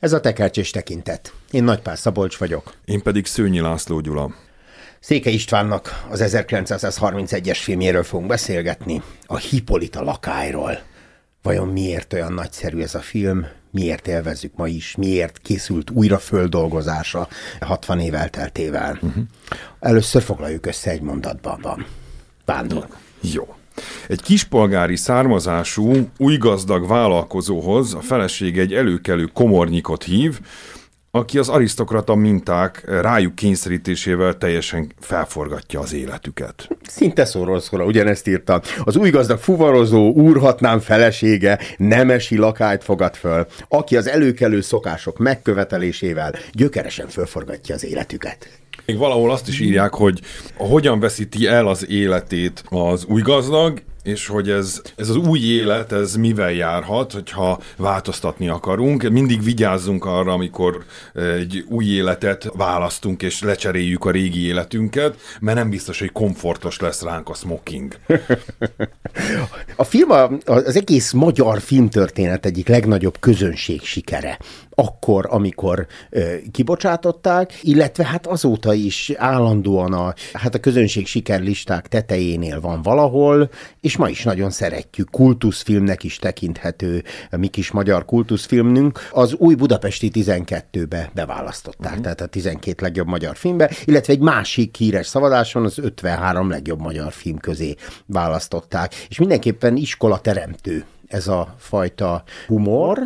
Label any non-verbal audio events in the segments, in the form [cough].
Ez a Tekercs és Tekintet. Én Nagypár Szabolcs vagyok. Én pedig Szőnyi László Gyula. Széke Istvánnak az 1931-es filmjéről fogunk beszélgetni, a Hipolita lakályról. Vajon miért olyan nagyszerű ez a film, miért élvezzük ma is, miért készült újra földolgozása 60 év elteltével. Uh-huh. Először foglaljuk össze egy mondatban. Vándor. Jó. Egy kispolgári származású, új gazdag vállalkozóhoz a feleség egy előkelő komornyikot hív, aki az arisztokrata minták rájuk kényszerítésével teljesen felforgatja az életüket. Szinte szóról ugyanezt írta. Az új gazdag fuvarozó úrhatnám felesége nemesi lakályt fogad föl, aki az előkelő szokások megkövetelésével gyökeresen felforgatja az életüket. Még valahol azt is írják, hogy hogyan veszíti el az életét az új gazdag, és hogy ez, ez az új élet, ez mivel járhat, hogyha változtatni akarunk. Mindig vigyázzunk arra, amikor egy új életet választunk, és lecseréljük a régi életünket, mert nem biztos, hogy komfortos lesz ránk a smoking. A film az egész magyar filmtörténet egyik legnagyobb közönség sikere akkor, amikor kibocsátották, illetve hát azóta is állandóan a, hát a közönség sikerlisták tetejénél van valahol, és ma is nagyon szeretjük, kultuszfilmnek is tekinthető, mi kis magyar kultuszfilmünk, az új budapesti 12-be beválasztották, uh-huh. tehát a 12 legjobb magyar filmbe, illetve egy másik híres szavadáson az 53 legjobb magyar film közé választották, és mindenképpen iskola teremtő ez a fajta humor,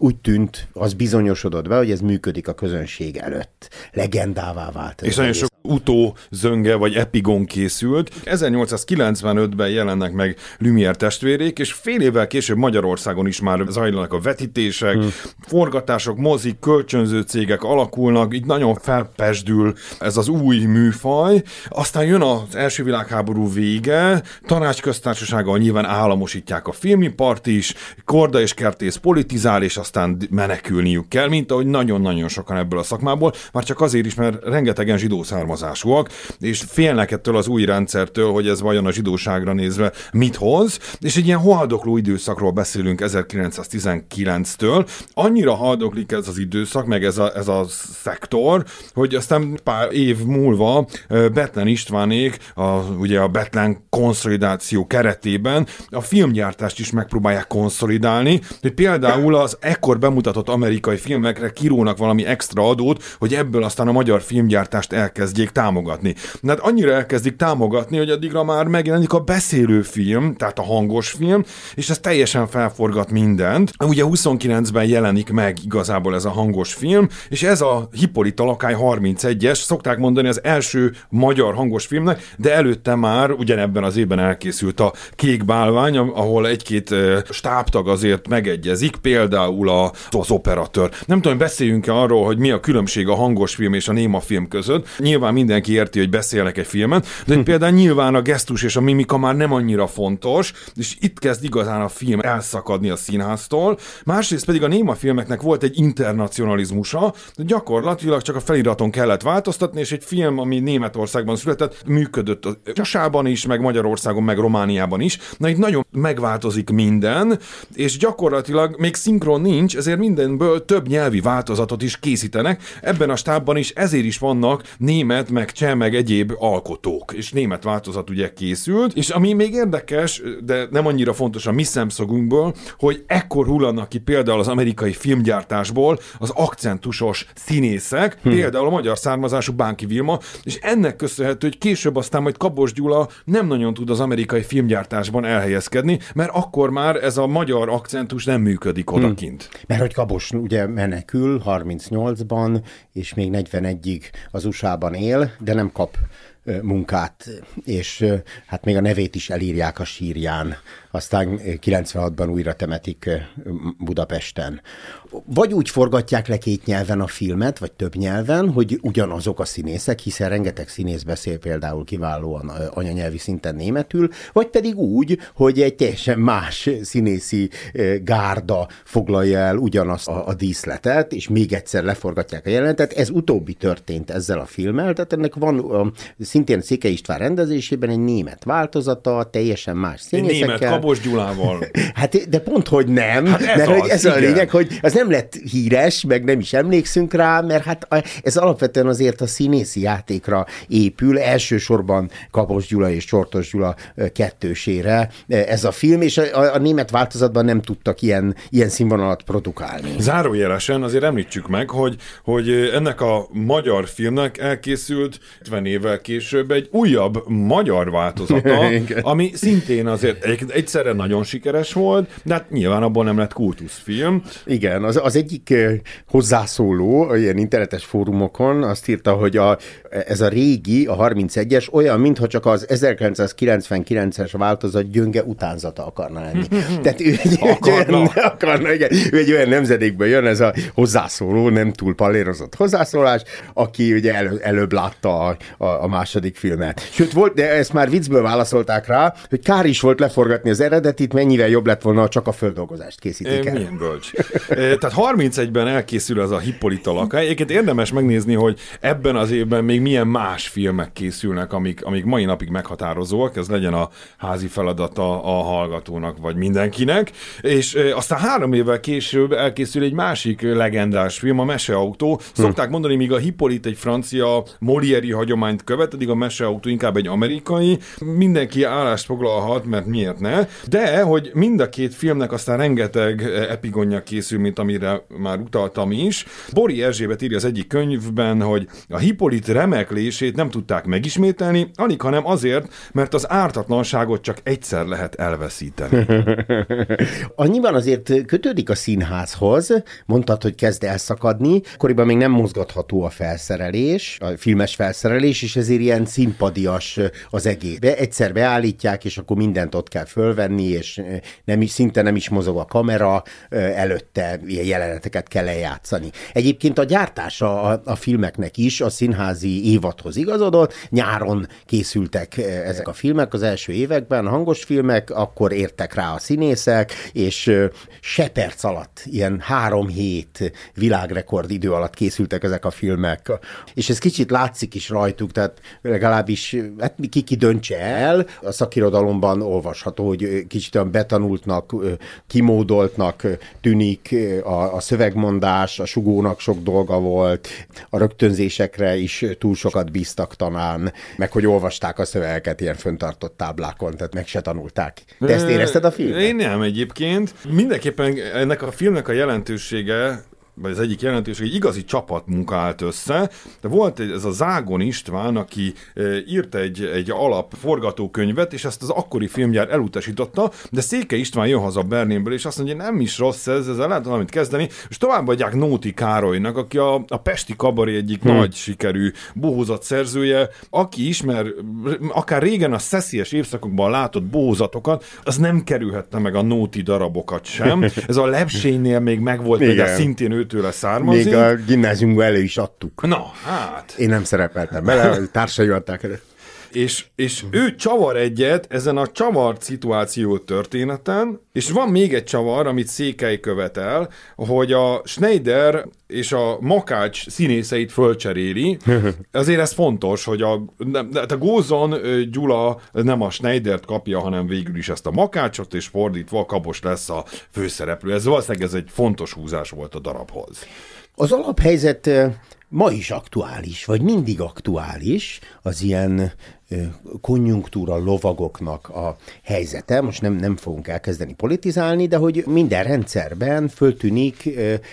úgy tűnt, az bizonyosodott be, hogy ez működik a közönség előtt. Legendává vált. És nagyon sok utó zönge vagy epigon készült. 1895-ben jelennek meg Lumière testvérék, és fél évvel később Magyarországon is már zajlanak a vetítések, hmm. forgatások, mozik, kölcsönző cégek alakulnak, így nagyon felpesdül ez az új műfaj. Aztán jön az első világháború vége, tanácsköztársasággal nyilván államosítják a filmipart is, Korda és Kertész politizál, és aztán menekülniük kell, mint ahogy nagyon-nagyon sokan ebből a szakmából, már csak azért is, mert rengetegen zsidó származásúak, és félnek ettől az új rendszertől, hogy ez vajon a zsidóságra nézve mit hoz, és egy ilyen haldokló időszakról beszélünk 1919-től. Annyira haldoklik ez az időszak, meg ez a, ez a szektor, hogy aztán pár év múlva Betlen Istvánék, a, ugye a Betlen konszolidáció keretében a filmgyártást is megpróbálják konszolidálni, hogy például az ekkor bemutatott amerikai filmekre kirónak valami extra adót, hogy ebből aztán a magyar filmgyártást elkezdjék támogatni. Na hát annyira elkezdik támogatni, hogy addigra már megjelenik a beszélő film, tehát a hangos film, és ez teljesen felforgat mindent. Ugye 29-ben jelenik meg igazából ez a hangos film, és ez a Hippolyta Lakály 31-es, szokták mondani az első magyar hangos filmnek, de előtte már ugyanebben az évben elkészült a Kék Bálvány, ahol egy-két stábtag azért megegyezik, például például a, az operatőr. Nem tudom, beszéljünk-e arról, hogy mi a különbség a hangos film és a néma film között. Nyilván mindenki érti, hogy beszélnek egy filmen, de hm. [laughs] például nyilván a gesztus és a mimika már nem annyira fontos, és itt kezd igazán a film elszakadni a színháztól. Másrészt pedig a néma filmeknek volt egy internacionalizmusa, de gyakorlatilag csak a feliraton kellett változtatni, és egy film, ami Németországban született, működött a Csasában is, meg Magyarországon, meg Romániában is. Na itt nagyon megváltozik minden, és gyakorlatilag még szinkron nincs, ezért mindenből több nyelvi változatot is készítenek. Ebben a stábban is ezért is vannak német, meg cseh, meg egyéb alkotók, és német változat ugye készült, és ami még érdekes, de nem annyira fontos a mi szemszogunkból, hogy ekkor hullanak ki például az amerikai filmgyártásból az akcentusos színészek, hm. például a magyar származású Bánki Vilma, és ennek köszönhető, hogy később aztán majd Kabos Gyula nem nagyon tud az amerikai filmgyártásban elhelyezkedni, mert akkor már ez a magyar akcentus nem működik odakint. Mert hogy Kabos ugye menekül 38-ban, és még 41-ig az USA-ban él, de nem kap munkát, és hát még a nevét is elírják a sírján. Aztán 96-ban újra temetik Budapesten. Vagy úgy forgatják le két nyelven a filmet, vagy több nyelven, hogy ugyanazok a színészek, hiszen rengeteg színész beszél például kiválóan anyanyelvi szinten németül, vagy pedig úgy, hogy egy teljesen más színészi gárda foglalja el ugyanazt a, a díszletet, és még egyszer leforgatják a jelenetet. Ez utóbbi történt ezzel a filmmel, tehát ennek van szintén Széke István rendezésében egy német változata, teljesen más színészekkel. Egy német Kabos Gyulával. [laughs] hát, de pont, hogy nem, hát ez mert az, hogy ez igen. a lényeg, hogy az nem lett híres, meg nem is emlékszünk rá, mert hát ez alapvetően azért a színészi játékra épül, elsősorban Kabos Gyula és Csortos Gyula kettősére ez a film, és a, a német változatban nem tudtak ilyen, ilyen színvonalat produkálni. Zárójelesen azért említsük meg, hogy, hogy ennek a magyar filmnek elkészült 50 évvel később egy újabb magyar változata, [laughs] ami szintén azért egy, egyszerre nagyon sikeres volt, de hát nyilván abból nem lett kultuszfilm. Igen, az, az egyik hozzászóló ilyen internetes fórumokon azt írta, hogy a, ez a régi, a 31-es olyan, mintha csak az 1999-es változat gyönge utánzata akarna lenni. [laughs] Tehát ő egy, akarna. Olyan, akarna, igen, ő egy olyan nemzedékből jön ez a hozzászóló, nem túl palérozott hozzászólás, aki ugye elő, előbb látta a, a, a második filmet. Sőt, volt, de ezt már viccből válaszolták rá, hogy kár is volt leforgatni az eredetit, mennyivel jobb lett volna, csak a földolgozást készítik el. Milyen bölcs. Tehát 31-ben elkészül ez a Hippolyta lakály. Egyébként érdemes megnézni, hogy ebben az évben még milyen más filmek készülnek, amik, amik mai napig meghatározóak. Ez legyen a házi feladata a hallgatónak, vagy mindenkinek. És aztán három évvel később elkészül egy másik legendás film, a Meseautó. Szokták mondani, míg a Hippolyt egy francia Molieri hagyományt követ, eddig a Meseautó inkább egy amerikai. Mindenki állást foglalhat, mert miért ne? De, hogy mind a két filmnek aztán rengeteg epigonja készül, mint amire már utaltam is. Bori Erzsébet írja az egyik könyvben, hogy a Hippolyt remeklését nem tudták megismételni, alig hanem azért, mert az ártatlanságot csak egyszer lehet elveszíteni. [laughs] Annyiban azért kötődik a színházhoz, mondtad, hogy kezd elszakadni, akkoriban még nem mozgatható a felszerelés, a filmes felszerelés, és ezért ilyen színpadias az egész. Be, egyszer beállítják, és akkor mindent ott kell fölvenni, és nem is, szinte nem is mozog a kamera, előtte ilyen jeleneteket kell eljátszani. Egyébként a gyártása a, a filmeknek is a színházi évadhoz igazodott, nyáron készültek ezek a filmek az első években, hangos filmek, akkor értek rá a színészek, és se perc alatt, ilyen három hét világrekord idő alatt készültek ezek a filmek. És ez kicsit látszik is rajtuk, tehát legalábbis hát ki ki döntse el, a szakirodalomban olvasható, hogy kicsit olyan betanultnak, kimódoltnak tűnik a, a szövegmondás, a sugónak sok dolga volt, a rögtönzésekre is túl sokat bíztak talán, meg hogy olvasták a szövegeket ilyen föntartott táblákon, tehát meg se tanulták. Te ezt érezted a filmben? Én nem egyébként. Mindenképpen ennek a filmnek a jelentősége vagy az egyik jelentős, hogy igazi csapatmunka állt össze. De volt egy, ez a Zágon István, aki e, írt egy, egy alap forgatókönyvet, és ezt az akkori filmgyár elutasította, de Széke István jön haza Berlinből, és azt mondja, nem is rossz ez, ezzel lehet valamit kezdeni, és továbbadják Nóti Károlynak, aki a, a Pesti Kabari egyik hmm. nagy sikerű bohózat szerzője, aki ismer akár régen a szeszélyes évszakokban látott bohózatokat, az nem kerülhette meg a Nóti darabokat sem. [laughs] Ez a Lepsénynél még megvolt, de szintén ő őtőle származik. Még a gimnáziumban elő is adtuk. Na, hát. Én nem szerepeltem bele, társai adták elő. És, és ő csavar egyet ezen a csavart szituáció történeten, és van még egy csavar, amit Székely követel, hogy a Schneider és a Makács színészeit fölcseréli. [laughs] Azért ez fontos, hogy a, a Gózon Gyula nem a Schneidert kapja, hanem végül is ezt a Makácsot, és fordítva Kabos lesz a főszereplő. Ez valószínűleg ez egy fontos húzás volt a darabhoz. Az alaphelyzet ma is aktuális, vagy mindig aktuális az ilyen konjunktúra lovagoknak a helyzete. Most nem, nem fogunk elkezdeni politizálni, de hogy minden rendszerben föltűnik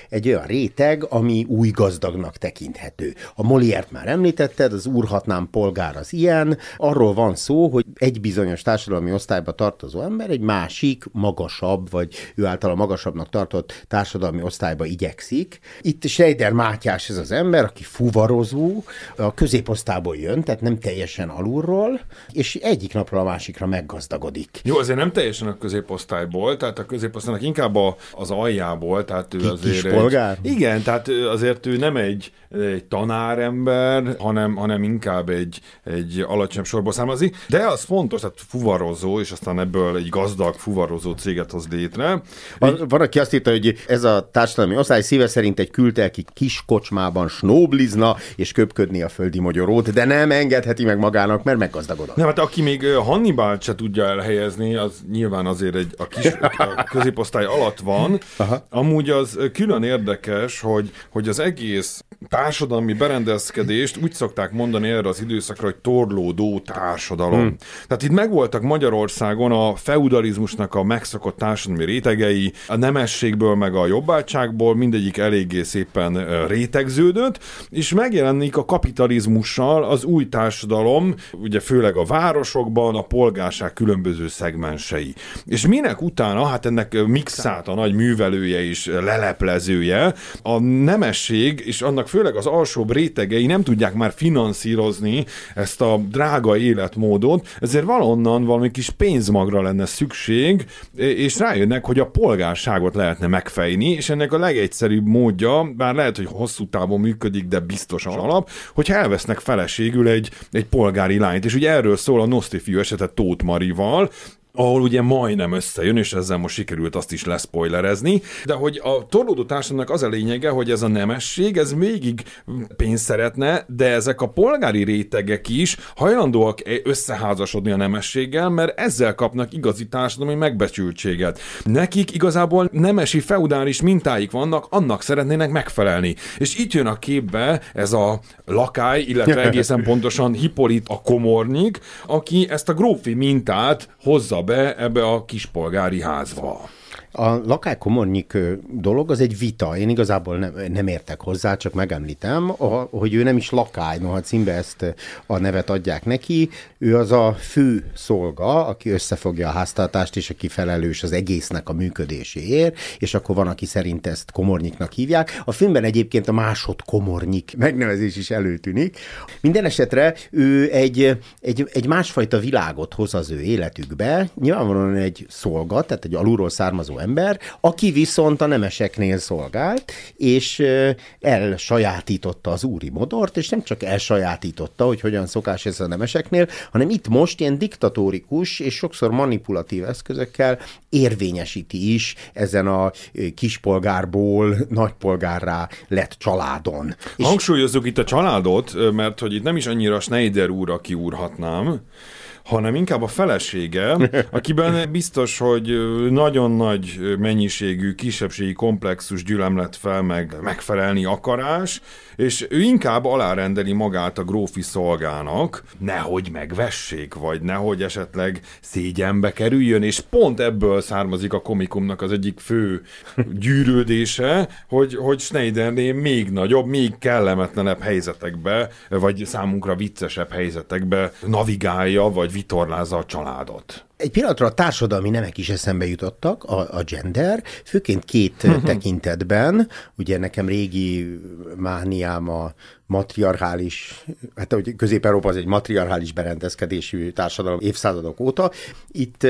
egy olyan réteg, ami új gazdagnak tekinthető. A Moliért már említetted, az úrhatnám polgár az ilyen. Arról van szó, hogy egy bizonyos társadalmi osztályba tartozó ember egy másik, magasabb, vagy ő által magasabbnak tartott társadalmi osztályba igyekszik. Itt Schreider Mátyás ez az ember, aki fuvarozó, a középosztályból jön, tehát nem teljesen alulról, és egyik napról a másikra meggazdagodik. Jó, azért nem teljesen a középosztályból, tehát a középosztálynak inkább a, az aljából, tehát ő azért... Kis polgár? Egy, igen, tehát azért ő nem egy, egy tanárember, hanem, hanem inkább egy, egy alacsonyabb sorból származik, de az fontos, tehát fuvarozó, és aztán ebből egy gazdag fuvarozó céget hoz létre. Van, van aki azt írta, hogy ez a társadalmi osztály szíve szerint egy kültelki kis kocsmában snóblizna és köpködni a földi magyarót, de nem engedheti meg magának, mert meggazdagodott. Nem, hát aki még Hannibal se tudja elhelyezni, az nyilván azért egy a kis a középosztály alatt van. Aha. Amúgy az külön érdekes, hogy, hogy az egész társadalmi berendezkedést úgy szokták mondani erre az időszakra, hogy torlódó társadalom. Hmm. Tehát itt megvoltak Magyarországon a feudalizmusnak a megszokott társadalmi rétegei, a nemességből meg a jobbátságból mindegyik eléggé szépen rétegződött, és megjelenik a kapitalizmussal az új társadalom, ugye főleg a városokban, a polgárság különböző szegmensei. És minek utána, hát ennek mixát a nagy művelője és leleplezője, a nemesség és annak főleg az alsóbb rétegei nem tudják már finanszírozni ezt a drága életmódot, ezért valonnan valami kis pénzmagra lenne szükség, és rájönnek, hogy a polgárságot lehetne megfejni, és ennek a legegyszerűbb módja, bár lehet, hogy hosszú távon működik, de biztos alap, hogy elvesznek feleségül egy, egy polgári lányt. És ugye erről szól a Noszti fiú esete Tóth Marival, ahol ugye majdnem összejön, és ezzel most sikerült azt is leszpoilerezni, de hogy a torlódó társadalomnak az a lényege, hogy ez a nemesség, ez végig pénzt szeretne, de ezek a polgári rétegek is hajlandóak összeházasodni a nemességgel, mert ezzel kapnak igazi társadalmi megbecsültséget. Nekik igazából nemesi feudális mintáik vannak, annak szeretnének megfelelni. És itt jön a képbe ez a lakály, illetve [laughs] egészen pontosan Hippolit a komornyik, aki ezt a grófi mintát hozza be ebbe a kispolgári házba. A lakálykomornyik dolog az egy vita. Én igazából nem, nem értek hozzá, csak megemlítem, hogy ő nem is lakály, noha címbe ezt a nevet adják neki. Ő az a fő szolga, aki összefogja a háztartást, és aki felelős az egésznek a működéséért, és akkor van, aki szerint ezt komornyiknak hívják. A filmben egyébként a másod komornyik megnevezés is előtűnik. Minden esetre ő egy, egy, egy másfajta világot hoz az ő életükbe. Nyilvánvalóan egy szolga, tehát egy alulról származó ember, aki viszont a nemeseknél szolgált, és elsajátította az úri modort, és nem csak elsajátította, hogy hogyan szokás ez a nemeseknél, hanem itt most ilyen diktatórikus és sokszor manipulatív eszközökkel érvényesíti is ezen a kispolgárból nagypolgárrá lett családon. Hangsúlyozzuk itt a családot, mert hogy itt nem is annyira Schneider úr, aki úrhatnám, hanem inkább a felesége, akiben biztos, hogy nagyon nagy mennyiségű kisebbségi komplexus gyülemlet fel, meg megfelelni akarás, és ő inkább alárendeli magát a grófi szolgának, nehogy megvessék, vagy nehogy esetleg szégyenbe kerüljön, és pont ebből származik a komikumnak az egyik fő gyűrődése, hogy, hogy Schneidernél még nagyobb, még kellemetlenebb helyzetekbe, vagy számunkra viccesebb helyzetekbe navigálja, vagy vitorlázza a családot egy pillanatra a társadalmi nemek is eszembe jutottak, a, a gender, főként két uh-huh. tekintetben. Ugye nekem régi mániám a matriarchális, hát hogy Közép-Európa az egy matriarchális berendezkedésű társadalom évszázadok óta. Itt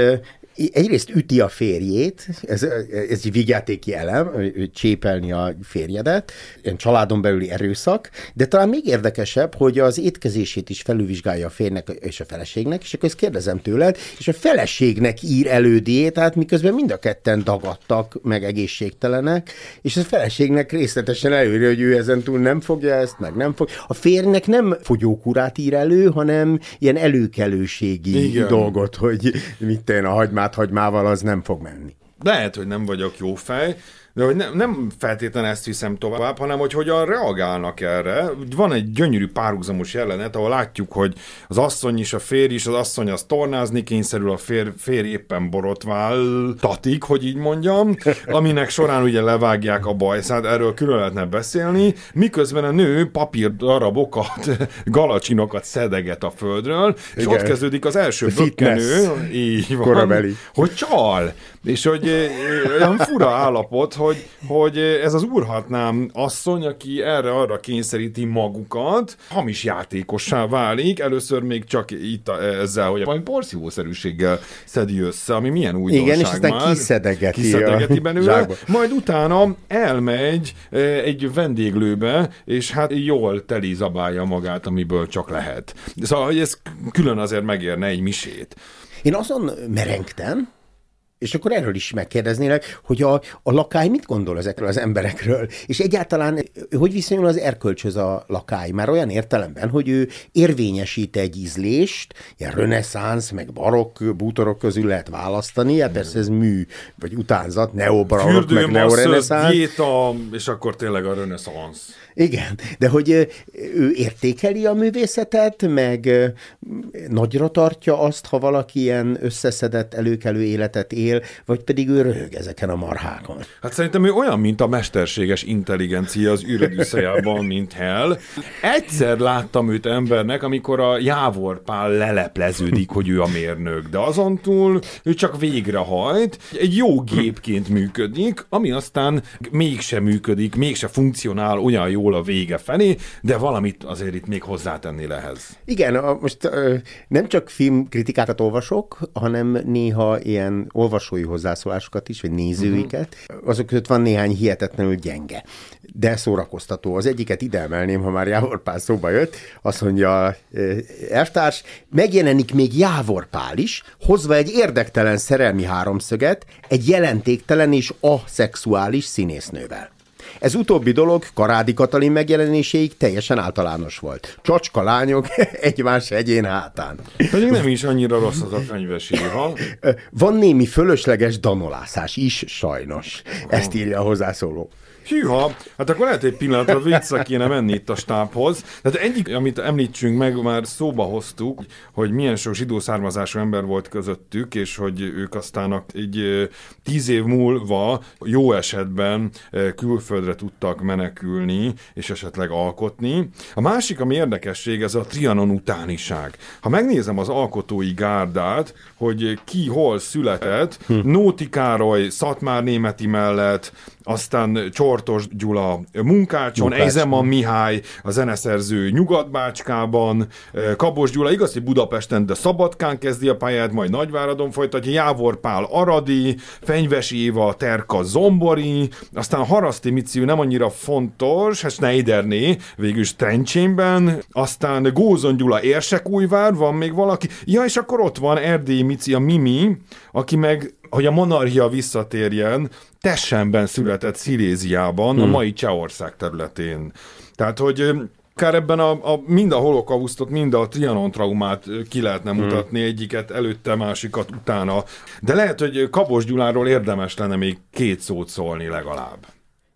egyrészt üti a férjét, ez, ez egy vigyátéki elem, csépelni a férjedet, ilyen családon belüli erőszak, de talán még érdekesebb, hogy az étkezését is felülvizsgálja a férnek és a feleségnek, és akkor ezt kérdezem tőled, és a feleségnek ír elő diétát, miközben mind a ketten dagadtak, meg egészségtelenek, és a feleségnek részletesen előírja, hogy ő ezen túl nem fogja ezt, meg nem fog. A férnek nem fogyókurát ír elő, hanem ilyen előkelőségi Igen. dolgot, hogy mit a hagymát hagymával az nem fog menni. Lehet, hogy nem vagyok jó fej, de hogy ne, nem feltétlenül ezt viszem tovább, hanem hogy hogyan reagálnak erre. Van egy gyönyörű párhuzamos jelenet, ahol látjuk, hogy az asszony is, a férj is, az asszony az tornázni kényszerül, a fér, férj éppen borotvál tatik, hogy így mondjam, aminek során ugye levágják a bajszát, erről külön lehetne beszélni, miközben a nő papír darabokat, galacsinokat szedeget a földről, és Igen. ott kezdődik az első bökkenő, így van, Korabeli. hogy csal, és hogy olyan fura állapot, hogy, hogy ez az úrhatnám asszony, aki erre-arra kényszeríti magukat, hamis játékossá válik, először még csak itt a, ezzel, hogy valami porszívószerűséggel szedi össze, ami milyen újdonság Igen, és aztán már. kiszedegeti, kiszedegeti belőle, majd utána elmegy e, egy vendéglőbe, és hát jól telizabálja magát, amiből csak lehet. Szóval, hogy ez külön azért megérne egy misét. Én azon merengtem, és akkor erről is megkérdeznélek, hogy a, a lakály mit gondol ezekről az emberekről, és egyáltalán hogy viszonyul az erkölcshöz a lakály? Már olyan értelemben, hogy ő érvényesít egy ízlést, ilyen reneszánsz, meg barokk bútorok közül lehet választani, hát persze ez mű, vagy utánzat, neobarokk, meg neoreneszánsz. és akkor tényleg a reneszánsz. Igen, de hogy ő értékeli a művészetet, meg nagyra tartja azt, ha valaki ilyen összeszedett, előkelő életet él, vagy pedig ő röhög ezeken a marhákon. Hát szerintem ő olyan, mint a mesterséges intelligencia az űrödüsszejában, mint Hell. Egyszer láttam őt embernek, amikor a jávorpál lelepleződik, hogy ő a mérnök, de azon túl ő csak végrehajt, egy jó gépként működik, ami aztán mégsem működik, mégse funkcionál olyan jó jól a vége felé, de valamit azért itt még hozzátenni lehez. Igen, a, most ö, nem csak filmkritikákat olvasok, hanem néha ilyen olvasói hozzászólásokat is, vagy nézőiket. Uh-huh. Azok között van néhány hihetetlenül gyenge, de szórakoztató. Az egyiket ide emelném, ha már Jávor Pál szóba jött, azt mondja Elvtárs, megjelenik még Jávor Pál is, hozva egy érdektelen szerelmi háromszöget, egy jelentéktelen és aszexuális színésznővel. Ez utóbbi dolog Karádi Katalin megjelenéséig teljesen általános volt. Csacska lányok [laughs] egymás egyén hátán. Pedig nem is annyira rossz az a könyves Van némi fölösleges danolászás is, sajnos. Ezt írja a hozzászóló. Hűha, hát akkor lehet egy pillanatra vissza kéne menni itt a stábhoz. Tehát egyik, amit említsünk meg, már szóba hoztuk, hogy milyen sok zsidó származású ember volt közöttük, és hogy ők aztán egy tíz év múlva jó esetben külföldre tudtak menekülni, és esetleg alkotni. A másik, ami érdekesség, ez a Trianon utániság. Ha megnézem az alkotói gárdát, hogy ki hol született, hm. Nóti Károly, Szatmár Németi mellett, aztán Csortos Gyula Munkácson, Eizeman Mihály, a zeneszerző Nyugatbácskában, Kabos Gyula, igaz, hogy Budapesten, de Szabadkán kezdi a pályát, majd Nagyváradon folytatja, Jávor Pál Aradi, Fenyvesi Éva, Terka Zombori, aztán Haraszti Miciu nem annyira fontos, hát Schneiderné, végül Trencsénben, aztán Gózon Gyula Érsekújvár, van még valaki, ja, és akkor ott van Erdély Mici, a Mimi, aki meg hogy a monarchia visszatérjen, Tessenben született Sziléziában, hmm. a mai Csehország területén. Tehát, hogy akár ebben a, a, mind a holokausztot, mind a Trianon traumát ki lehetne hmm. mutatni, hmm. egyiket előtte, másikat utána. De lehet, hogy Kabos Gyuláról érdemes lenne még két szót szólni legalább.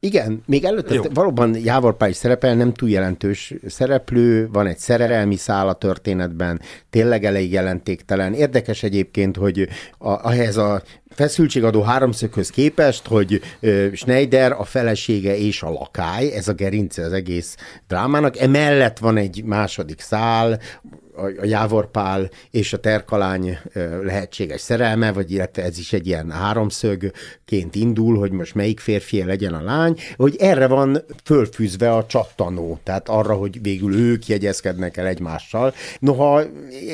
Igen, még előtte Jó. valóban Jávor Pál is szerepel, nem túl jelentős szereplő, van egy szerelmi szál a történetben, tényleg elég jelentéktelen. Érdekes egyébként, hogy a, ehhez a feszültségadó háromszöghöz képest, hogy Schneider a felesége és a lakály, ez a gerince az egész drámának, emellett van egy második szál, a Jávorpál és a Terkalány lehetséges szerelme, vagy illetve ez is egy ilyen háromszögként indul, hogy most melyik férfi legyen a lány, hogy erre van fölfűzve a csattanó, tehát arra, hogy végül ők jegyezkednek el egymással. Noha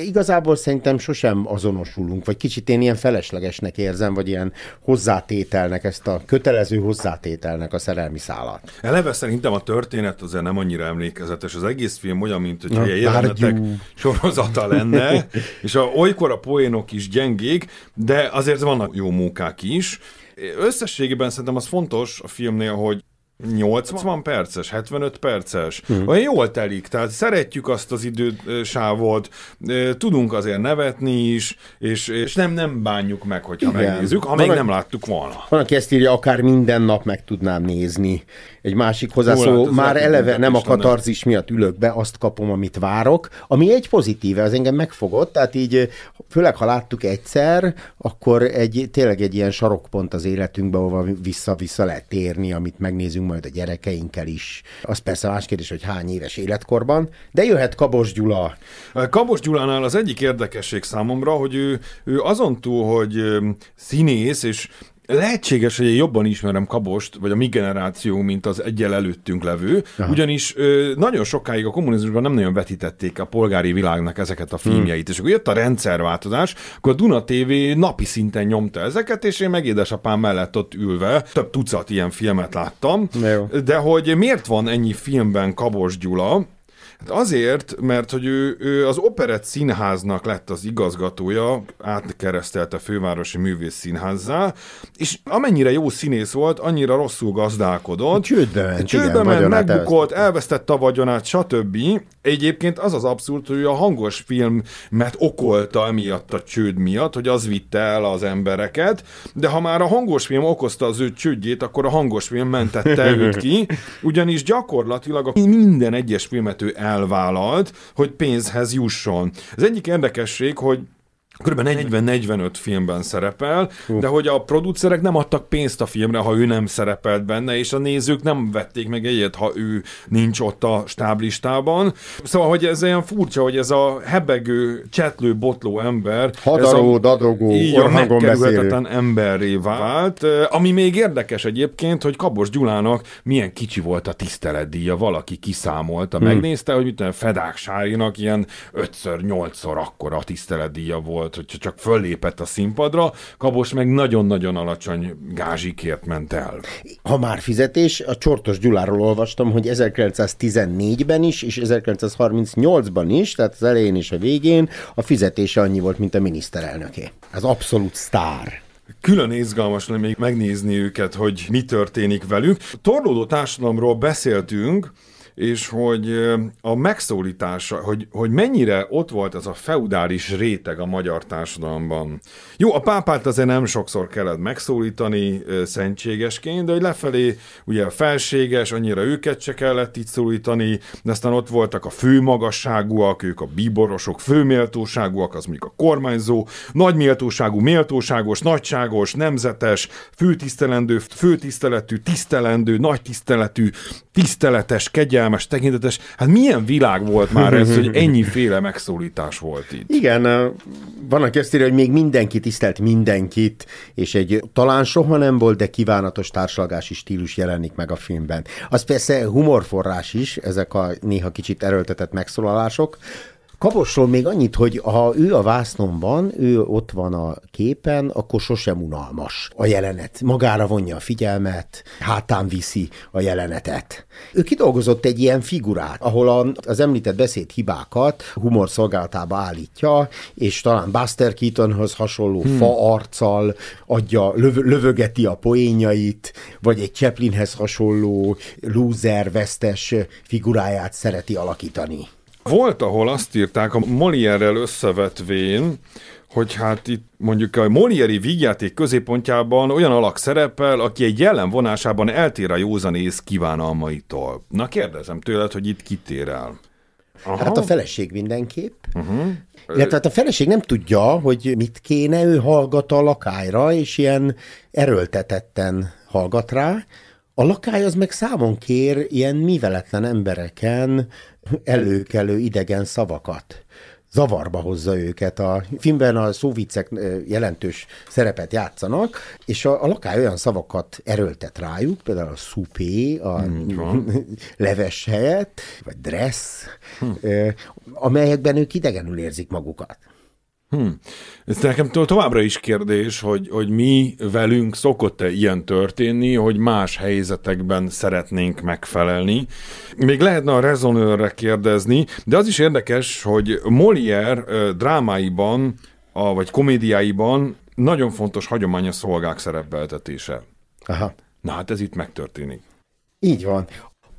igazából szerintem sosem azonosulunk, vagy kicsit én ilyen feleslegesnek érzem, vagy ilyen hozzátételnek, ezt a kötelező hozzátételnek a szerelmi szállat. Eleve szerintem a történet azért nem annyira emlékezetes. Az egész film olyan, mint hogy ilyen jelenetek sorozata lenne, [laughs] és a, olykor a poénok is gyengék, de azért vannak jó munkák is. Összességében szerintem az fontos a filmnél, hogy 80 perces, 75 perces, hmm. olyan jól telik, tehát szeretjük azt az idősávot, tudunk azért nevetni is, és, és nem, nem bánjuk meg, hogyha Igen. megnézzük, amíg van, nem láttuk volna. Van, aki ezt írja, akár minden nap meg tudnám nézni. Egy másik hozzászóló, hát már eleve nem a katarzis miatt ülök be, azt kapom, amit várok, ami egy pozitíve, az engem megfogott, tehát így, főleg ha láttuk egyszer, akkor egy, tényleg egy ilyen sarokpont az életünkben, ahova vissza-vissza lehet térni, amit megnézünk majd a gyerekeinkkel is. Az persze más kérdés, hogy hány éves életkorban, de jöhet Kabos Gyula. Kabos Gyulánál az egyik érdekesség számomra, hogy ő, ő azon túl, hogy színész, és Lehetséges, hogy én jobban ismerem Kabost, vagy a mi generáció, mint az egyel előttünk levő, Aha. ugyanis ö, nagyon sokáig a kommunizmusban nem nagyon vetítették a polgári világnak ezeket a filmjeit, hmm. és akkor jött a rendszerváltozás, akkor a Duna TV napi szinten nyomta ezeket, és én meg édesapám mellett ott ülve több tucat ilyen filmet láttam, Jó. de hogy miért van ennyi filmben Kabos Gyula, azért, mert hogy ő, ő az Operett Színháznak lett az igazgatója, átkeresztelte a fővárosi művész színházzá, és amennyire jó színész volt, annyira rosszul gazdálkodott. Csődbe ment, Csődbe igen, ment, megbukott, elvesztette a vagyonát, stb. Egyébként az az abszurd, hogy a hangos filmet okolta emiatt a csőd miatt, hogy az vitte el az embereket, de ha már a hangos film okozta az ő csődjét, akkor a hangos film mentette őt ki, [laughs] ugyanis gyakorlatilag a minden egyes filmet ő el elvállalt, hogy pénzhez jusson. Az egyik érdekesség, hogy Kb. 40-45 filmben szerepel, uh. de hogy a producerek nem adtak pénzt a filmre, ha ő nem szerepelt benne, és a nézők nem vették meg egyet, ha ő nincs ott a stáblistában. Szóval, hogy ez olyan furcsa, hogy ez a hebegő, csetlő, botló ember, Hadaró, ez a, dadogó, így a megkerülhetetlen emberré vált. Ami még érdekes egyébként, hogy Kabos Gyulának milyen kicsi volt a tiszteletdíja, valaki kiszámolta, hmm. megnézte, hogy mit Fedák Sárinak ilyen 5-8-szor akkora tiszteletdíja volt volt, hogyha csak föllépett a színpadra, Kabos meg nagyon-nagyon alacsony gázsikért ment el. Ha már fizetés, a Csortos Gyuláról olvastam, hogy 1914-ben is, és 1938-ban is, tehát az elején és a végén a fizetése annyi volt, mint a miniszterelnöké. Az abszolút sztár. Külön izgalmas lenne még megnézni őket, hogy mi történik velük. Torlódó társadalomról beszéltünk, és hogy a megszólítása, hogy, hogy mennyire ott volt ez a feudális réteg a magyar társadalomban. Jó, a pápát azért nem sokszor kellett megszólítani szentségesként, de hogy lefelé ugye a felséges, annyira őket se kellett itt szólítani, de aztán ott voltak a főmagasságúak, ők a bíborosok, főméltóságúak, az mondjuk a kormányzó, nagy méltóságú, méltóságos, nagyságos, nemzetes, főtisztelendő, főtiszteletű, tisztelendő, nagy tiszteletű, tiszteletes, kegyelmes, kegyelmes, tekintetes. Hát milyen világ volt már ez, [laughs] hogy ennyiféle megszólítás volt itt? Igen, van, aki azt írja, hogy még mindenki tisztelt mindenkit, és egy talán soha nem volt, de kívánatos társalgási stílus jelenik meg a filmben. Az persze humorforrás is, ezek a néha kicsit erőltetett megszólalások, Kaposról még annyit, hogy ha ő a vásznomban, ő ott van a képen, akkor sosem unalmas a jelenet. Magára vonja a figyelmet, hátán viszi a jelenetet. Ő kidolgozott egy ilyen figurát, ahol az említett beszéd hibákat humor szolgáltába állítja, és talán Buster Keatonhoz hasonló hmm. fa arccal adja, löv, lövögeti a poénjait, vagy egy Chaplinhez hasonló loser, vesztes figuráját szereti alakítani. Volt, ahol azt írták a Molière-rel összevetvén, hogy hát itt mondjuk a Molieri vígjáték középpontjában olyan alak szerepel, aki egy jelen vonásában eltér a józanész kívánalmaitól. Na kérdezem tőled, hogy itt kitér el. Aha. Hát a feleség mindenképp. Uh-huh. Illetve hát a feleség nem tudja, hogy mit kéne, ő hallgat a lakályra, és ilyen erőltetetten hallgat rá. A lakály az meg számon kér ilyen miveletlen embereken előkelő idegen szavakat zavarba hozza őket. A filmben a szóvicek jelentős szerepet játszanak, és a, a lakály olyan szavakat erőltet rájuk, például a szupé, a hmm. [laughs] leves helyett, vagy dress, hmm. amelyekben ők idegenül érzik magukat. Hmm. Ez nekem továbbra is kérdés, hogy, hogy mi velünk szokott-e ilyen történni, hogy más helyzetekben szeretnénk megfelelni. Még lehetne a rezonőrre kérdezni, de az is érdekes, hogy Molière drámáiban, a, vagy komédiáiban nagyon fontos hagyomány a szolgák szerepeltetése. Aha. Na hát ez itt megtörténik. Így van.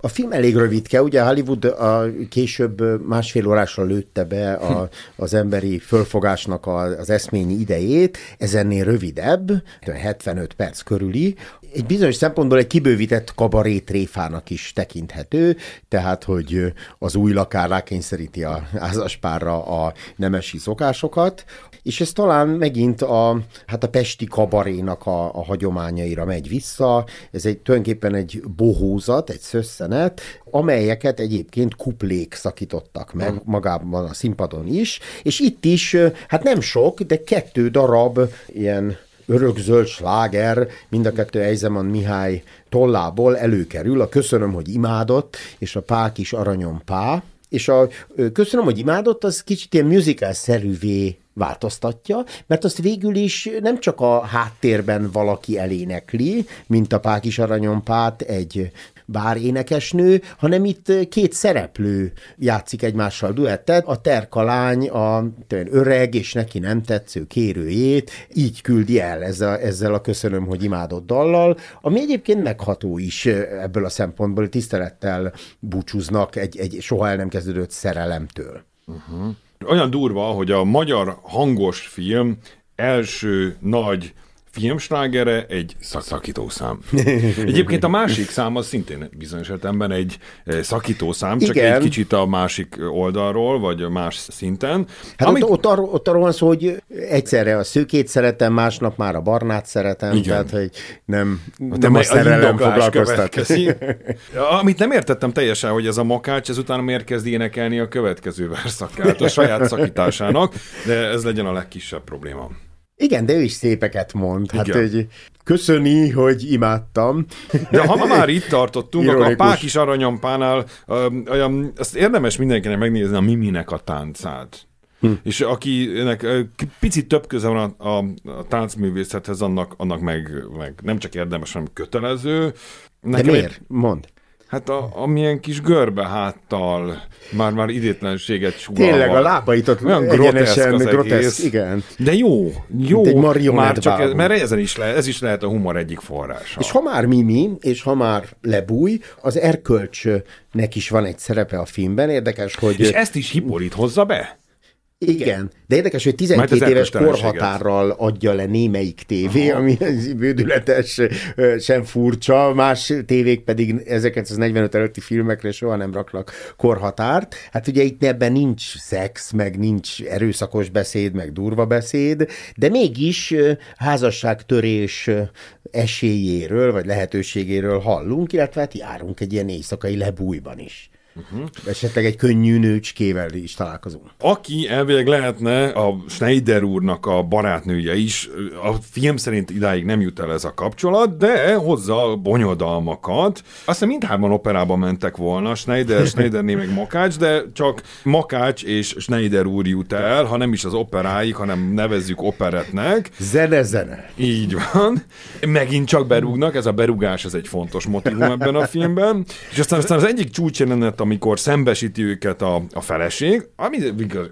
A film elég rövidke, ugye Hollywood a később másfél órásra lőtte be a, az emberi fölfogásnak a, az eszményi idejét, ez ennél rövidebb, 75 perc körüli, egy bizonyos szempontból egy kibővített kabarét tréfának is tekinthető, tehát, hogy az új lakár rákényszeríti a házaspárra a nemesi szokásokat, és ez talán megint a, hát a pesti kabarénak a, a hagyományaira megy vissza. Ez egy tulajdonképpen egy bohózat, egy szösszenet, amelyeket egyébként kuplék szakítottak meg magában a színpadon is, és itt is, hát nem sok, de kettő darab ilyen örökzöld sláger, mind a kettő Eizeman Mihály tollából előkerül, a Köszönöm, hogy imádott, és a Pák is aranyom pá, és a Köszönöm, hogy imádott, az kicsit ilyen musical-szerűvé változtatja, mert azt végül is nem csak a háttérben valaki elénekli, mint a Pákis Aranyompát egy bár énekesnő, hanem itt két szereplő játszik egymással duettet, a terkalány a öreg és neki nem tetsző kérőjét így küldi el ezzel, ezzel a köszönöm, hogy imádott dallal, ami egyébként megható is ebből a szempontból, tisztelettel búcsúznak egy, egy soha el nem kezdődött szerelemtől. Uh-huh olyan durva, hogy a magyar hangos film első nagy filmslágere egy szakítószám. [laughs] Egyébként a másik szám az szintén bizonyos értelemben egy eh, szakítószám, csak Igen. egy kicsit a másik oldalról, vagy más szinten. Hát amit... ott, ott, arról, ott arról van szó, hogy egyszerre a szőkét szeretem, másnap már a barnát szeretem, Igen. tehát hogy nem, nem, nem a szerelem foglalkoztat. [laughs] Amit nem értettem teljesen, hogy ez a makács ezután miért kezd énekelni a következő verszakát, a saját szakításának, de ez legyen a legkisebb probléma. Igen, de ő is szépeket mond. Hát, Igen. hogy köszöni, hogy imádtam. De ha már itt tartottunk, akkor a Pák is Aranyampánál azt érdemes mindenkinek megnézni a Miminek a táncát. Hm. És akinek picit több köze van a, a, a táncművészethez, annak, annak meg, meg nem csak érdemes, hanem kötelező. Nekem De miért? Egy... Mond. Hát a, amilyen kis görbe háttal már-már idétlenséget sugalva. Tényleg a lábait ott olyan groteszk, az groteszk, igen. De jó, jó. egy már csak ez, mert ezen is le, ez is lehet a humor egyik forrása. És ha már Mimi, és ha már lebúj, az erkölcsnek is van egy szerepe a filmben, érdekes, hogy... És ezt is Hippolit hozza be? Igen, de érdekes, hogy 12 éves korhatárral adja le némelyik tévé, Aha. ami bődületes, sem furcsa, más tévék pedig 1945 előtti filmekre soha nem raknak korhatárt. Hát ugye itt ebben nincs szex, meg nincs erőszakos beszéd, meg durva beszéd, de mégis házasságtörés esélyéről, vagy lehetőségéről hallunk, illetve hát járunk egy ilyen éjszakai lebújban is. Uh-huh. Esetleg egy könnyű nőcskével is találkozunk. Aki elvileg lehetne a Schneider úrnak a barátnője is, a film szerint idáig nem jut el ez a kapcsolat, de hozza bonyodalmakat. Aztán mindhárman operában mentek volna, Schneider, [laughs] Schneiderné meg Makács, de csak Makács és Schneider úr jut el, ha nem is az operáig, hanem nevezzük operetnek. Zene-zene. Így van. Megint csak berúgnak, ez a berugás, ez egy fontos motivum ebben a filmben. És aztán, aztán az egyik csúcsjelenet amikor szembesíti őket a, a feleség, ami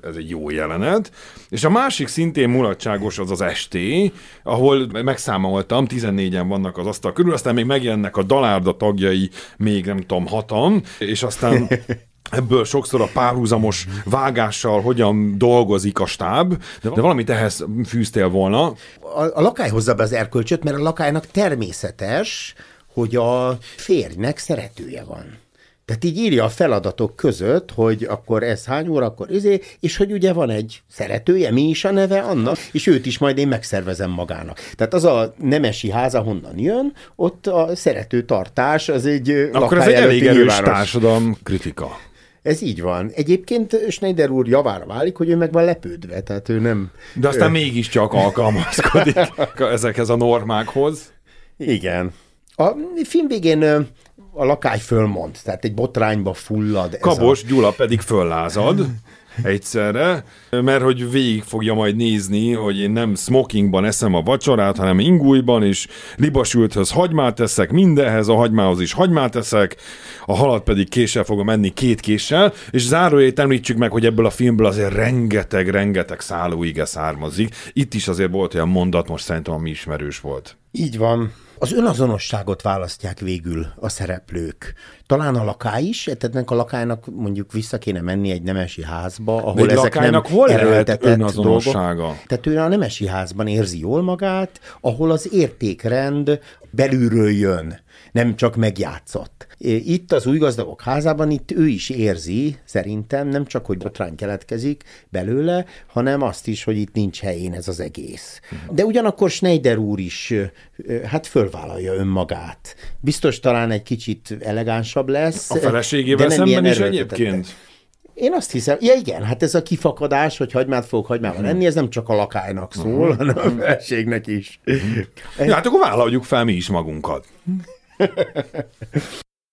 ez egy jó jelenet, és a másik szintén mulatságos az az esté, ahol megszámoltam, 14-en vannak az asztal körül, aztán még megjelennek a dalárda tagjai, még nem tudom, hatan, és aztán [laughs] ebből sokszor a párhuzamos vágással hogyan dolgozik a stáb, de valamit ehhez fűztél volna. A, a lakály hozza be az erkölcsöt, mert a lakálynak természetes, hogy a férjnek szeretője van. Tehát így írja a feladatok között, hogy akkor ez hány óra, akkor izé, és hogy ugye van egy szeretője, mi is a neve annak, és őt is majd én megszervezem magának. Tehát az a nemesi háza honnan jön, ott a szerető tartás, az egy Akkor ez egy elég erős társadalom kritika. Ez így van. Egyébként Schneider úr javára válik, hogy ő meg van lepődve, tehát ő nem... De aztán ő... mégiscsak alkalmazkodik [laughs] ezekhez a normákhoz. Igen. A film végén a lakály fölmond, tehát egy botrányba fullad. Kabos a... Gyula pedig föllázad [laughs] egyszerre, mert hogy végig fogja majd nézni, hogy én nem smokingban eszem a vacsorát, hanem ingújban, és libasülthöz hagymát teszek, mindenhez a hagymához is hagymát teszek, a halat pedig késsel fogom enni két késsel, és zárójét említsük meg, hogy ebből a filmből azért rengeteg-rengeteg szállóige származik. Itt is azért volt olyan mondat, most szerintem ami ismerős volt. Így van Az önazonosságot választják végül a szereplők. Talán a lakály is, tehát a lakálynak mondjuk vissza kéne menni egy nemesi házba, ahol De ezek nem hol erőltetett önazonossága? dolgok. Tehát ő a nemesi házban érzi jól magát, ahol az értékrend belülről jön, nem csak megjátszott. Itt az új gazdagok házában, itt ő is érzi, szerintem, nem csak, hogy botrány keletkezik belőle, hanem azt is, hogy itt nincs helyén ez az egész. De ugyanakkor Schneider úr is hát fölvállalja önmagát. Biztos talán egy kicsit elegánsabb lesz. A feleségével szemben is egyébként? Én azt hiszem, ja igen, hát ez a kifakadás, hogy hagymát fogok hagymával uh-huh. enni, ez nem csak a lakálynak szól, uh-huh. hanem a feleségnek is. Uh-huh. Ja, hát akkor vállaljuk fel mi is magunkat. [laughs]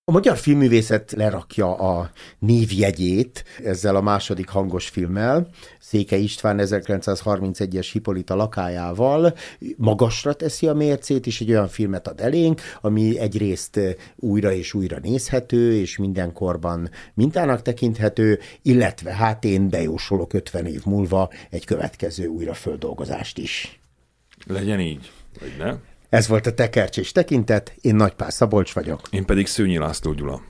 A magyar filmművészet lerakja a névjegyét ezzel a második hangos filmmel, Széke István 1931-es Hipolita lakájával magasra teszi a mércét, és egy olyan filmet ad elénk, ami egyrészt újra és újra nézhető, és mindenkorban mintának tekinthető, illetve hát én bejósolok 50 év múlva egy következő újraföldolgozást is. Legyen így, vagy ne? Ez volt a Tekercs és Tekintet, én Nagypár Szabolcs vagyok. Én pedig Szőnyi László Gyula.